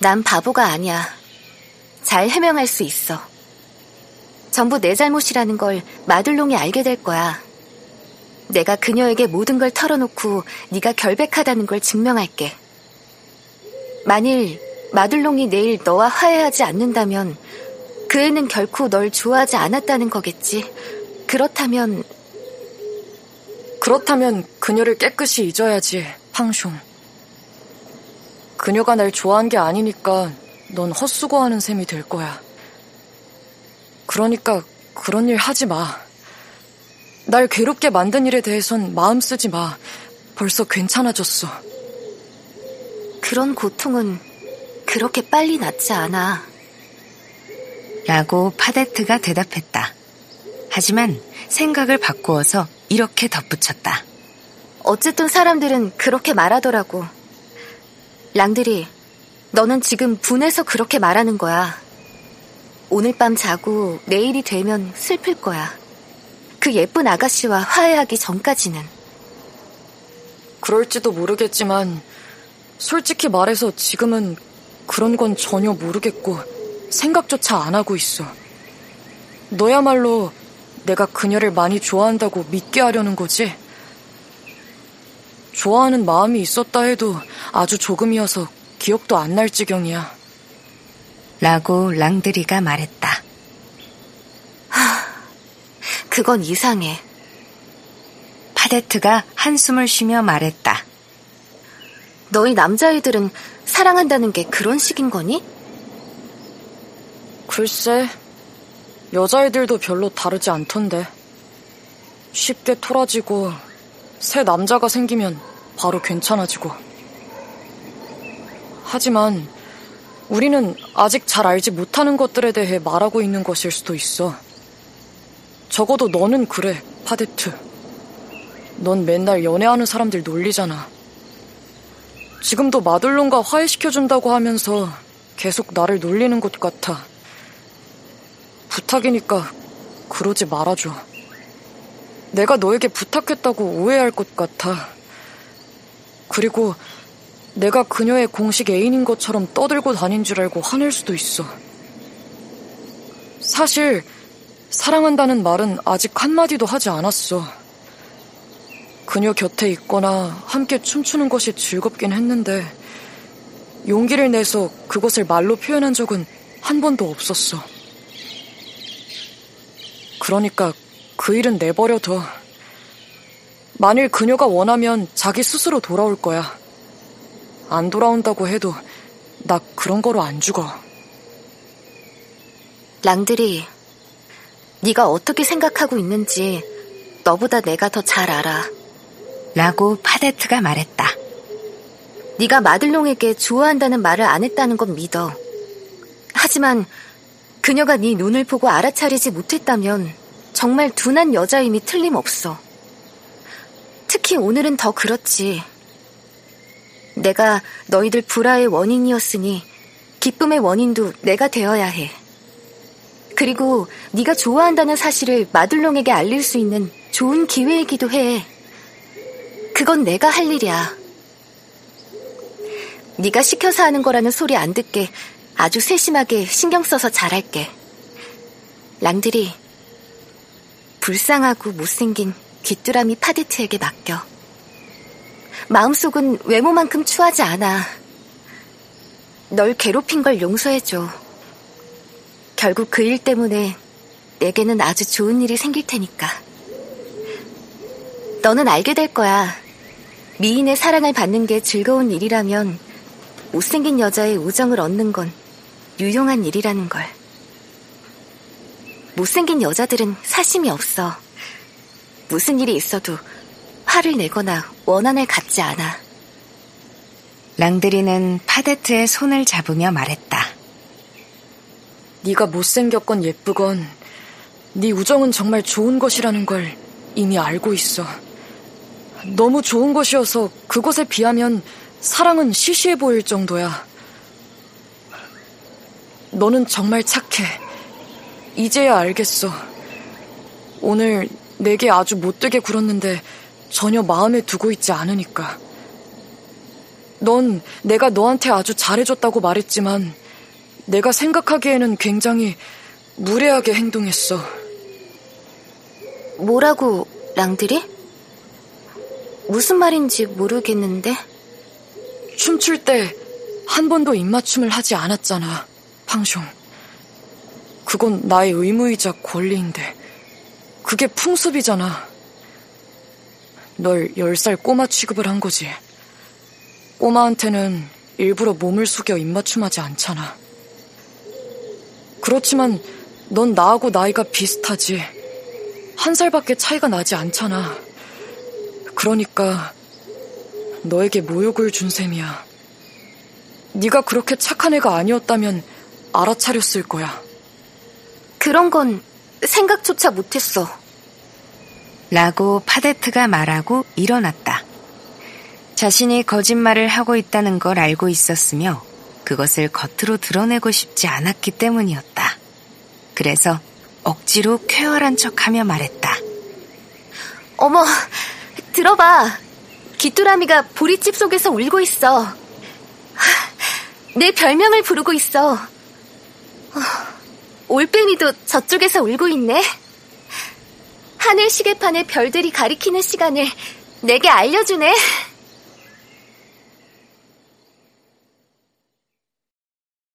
난 바보가 아니야. 잘 해명할 수 있어. 전부 내 잘못이라는 걸 마들롱이 알게 될 거야. 내가 그녀에게 모든 걸 털어놓고 네가 결백하다는 걸 증명할게. 만일 마들롱이 내일 너와 화해하지 않는다면 그 애는 결코 널 좋아하지 않았다는 거겠지. 그렇다면 그렇다면 그녀를 깨끗이 잊어야지, 팡숑. 그녀가 날 좋아한 게 아니니까 넌 헛수고하는 셈이 될 거야. 그러니까 그런 일 하지 마. 날 괴롭게 만든 일에 대해선 마음 쓰지 마. 벌써 괜찮아졌어. 그런 고통은 그렇게 빨리 낫지 않아. 라고 파데트가 대답했다. 하지만 생각을 바꾸어서 이렇게 덧붙였다. 어쨌든 사람들은 그렇게 말하더라고. 랑들이, 너는 지금 분해서 그렇게 말하는 거야. 오늘 밤 자고 내일이 되면 슬플 거야. 그 예쁜 아가씨와 화해하기 전까지는. 그럴지도 모르겠지만, 솔직히 말해서 지금은 그런 건 전혀 모르겠고, 생각조차 안 하고 있어. 너야말로 내가 그녀를 많이 좋아한다고 믿게 하려는 거지? 좋아하는 마음이 있었다 해도 아주 조금이어서 기억도 안 날 지경이야. 라고 랑드리가 말했다. 그건 이상해. 파데트가 한숨을 쉬며 말했다. 너희 남자애들은 사랑한다는 게 그런 식인 거니? 글쎄, 여자애들도 별로 다르지 않던데. 쉽게 토라지고, 새 남자가 생기면 바로 괜찮아지고. 하지만, 우리는 아직 잘 알지 못하는 것들에 대해 말하고 있는 것일 수도 있어. 적어도 너는 그래, 파데트. 넌 맨날 연애하는 사람들 놀리잖아. 지금도 마들론과 화해시켜준다고 하면서 계속 나를 놀리는 것 같아. 부탁이니까 그러지 말아줘. 내가 너에게 부탁했다고 오해할 것 같아. 그리고 내가 그녀의 공식 애인인 것처럼 떠들고 다닌 줄 알고 화낼 수도 있어. 사실 사랑한다는 말은 아직 한마디도 하지 않았어. 그녀 곁에 있거나 함께 춤추는 것이 즐겁긴 했는데 용기를 내서 그것을 말로 표현한 적은 한 번도 없었어. 그러니까 그 일은 내버려둬. 만일 그녀가 원하면 자기 스스로 돌아올 거야. 안 돌아온다고 해도 나 그런 거로 안 죽어. 랑들이, 네가 어떻게 생각하고 있는지 너보다 내가 더 잘 알아. 라고 파데트가 말했다. 네가 마들롱에게 좋아한다는 말을 안 했다는 건 믿어. 하지만 그녀가 네 눈을 보고 알아차리지 못했다면 정말 둔한 여자임이 틀림없어. 특히 오늘은 더 그렇지. 내가 너희들 불화의 원인이었으니 기쁨의 원인도 내가 되어야 해. 그리고 네가 좋아한다는 사실을 마들롱에게 알릴 수 있는 좋은 기회이기도 해. 그건 내가 할 일이야. 네가 시켜서 하는 거라는 소리 안 듣게 아주 세심하게 신경 써서 잘할게. 랑들이 불쌍하고 못생긴 귀뚜라미 파데트에게 맡겨. 마음속은 외모만큼 추하지 않아. 널 괴롭힌 걸 용서해줘. 결국 그 일 때문에 내게는 아주 좋은 일이 생길 테니까. 너는 알게 될 거야. 미인의 사랑을 받는 게 즐거운 일이라면 못생긴 여자의 우정을 얻는 건 유용한 일이라는 걸. 못생긴 여자들은 사심이 없어. 무슨 일이 있어도 화를 내거나 원한을 갖지 않아. 랑드리는 파데트의 손을 잡으며 말했다. 네가 못생겼건 예쁘건 네 우정은 정말 좋은 것이라는 걸 이미 알고 있어. 너무 좋은 것이어서 그것에 비하면 사랑은 시시해 보일 정도야. 너는 정말 착해. 이제야 알겠어. 오늘 내게 아주 못되게 굴었는데 전혀 마음에 두고 있지 않으니까. 넌 내가 너한테 아주 잘해줬다고 말했지만 내가 생각하기에는 굉장히 무례하게 행동했어. 뭐라고, 랑들이? 무슨 말인지 모르겠는데. 춤출 때 한 번도 입맞춤을 하지 않았잖아, 팡숑. 그건 나의 의무이자 권리인데. 그게 풍습이잖아. 널 열 살 꼬마 취급을 한 거지. 꼬마한테는 일부러 몸을 숙여 입맞춤하지 않잖아. 그렇지만 넌 나하고 나이가 비슷하지. 한 살밖에 차이가 나지 않잖아. 그러니까 너에게 모욕을 준 셈이야. 네가 그렇게 착한 애가 아니었다면 알아차렸을 거야. 그런 건 생각조차 못했어. 라고 파데트가 말하고 일어났다. 자신이 거짓말을 하고 있다는 걸 알고 있었으며 그것을 겉으로 드러내고 싶지 않았기 때문이었다. 그래서 억지로 쾌활한 척 하며 말했다. 어머, 들어봐. 귀뚜라미가 보리집 속에서 울고 있어. 내 별명을 부르고 있어. 어, 올빼미도 저쪽에서 울고 있네. 하늘 시계판에 별들이 가리키는 시간을 내게 알려주네.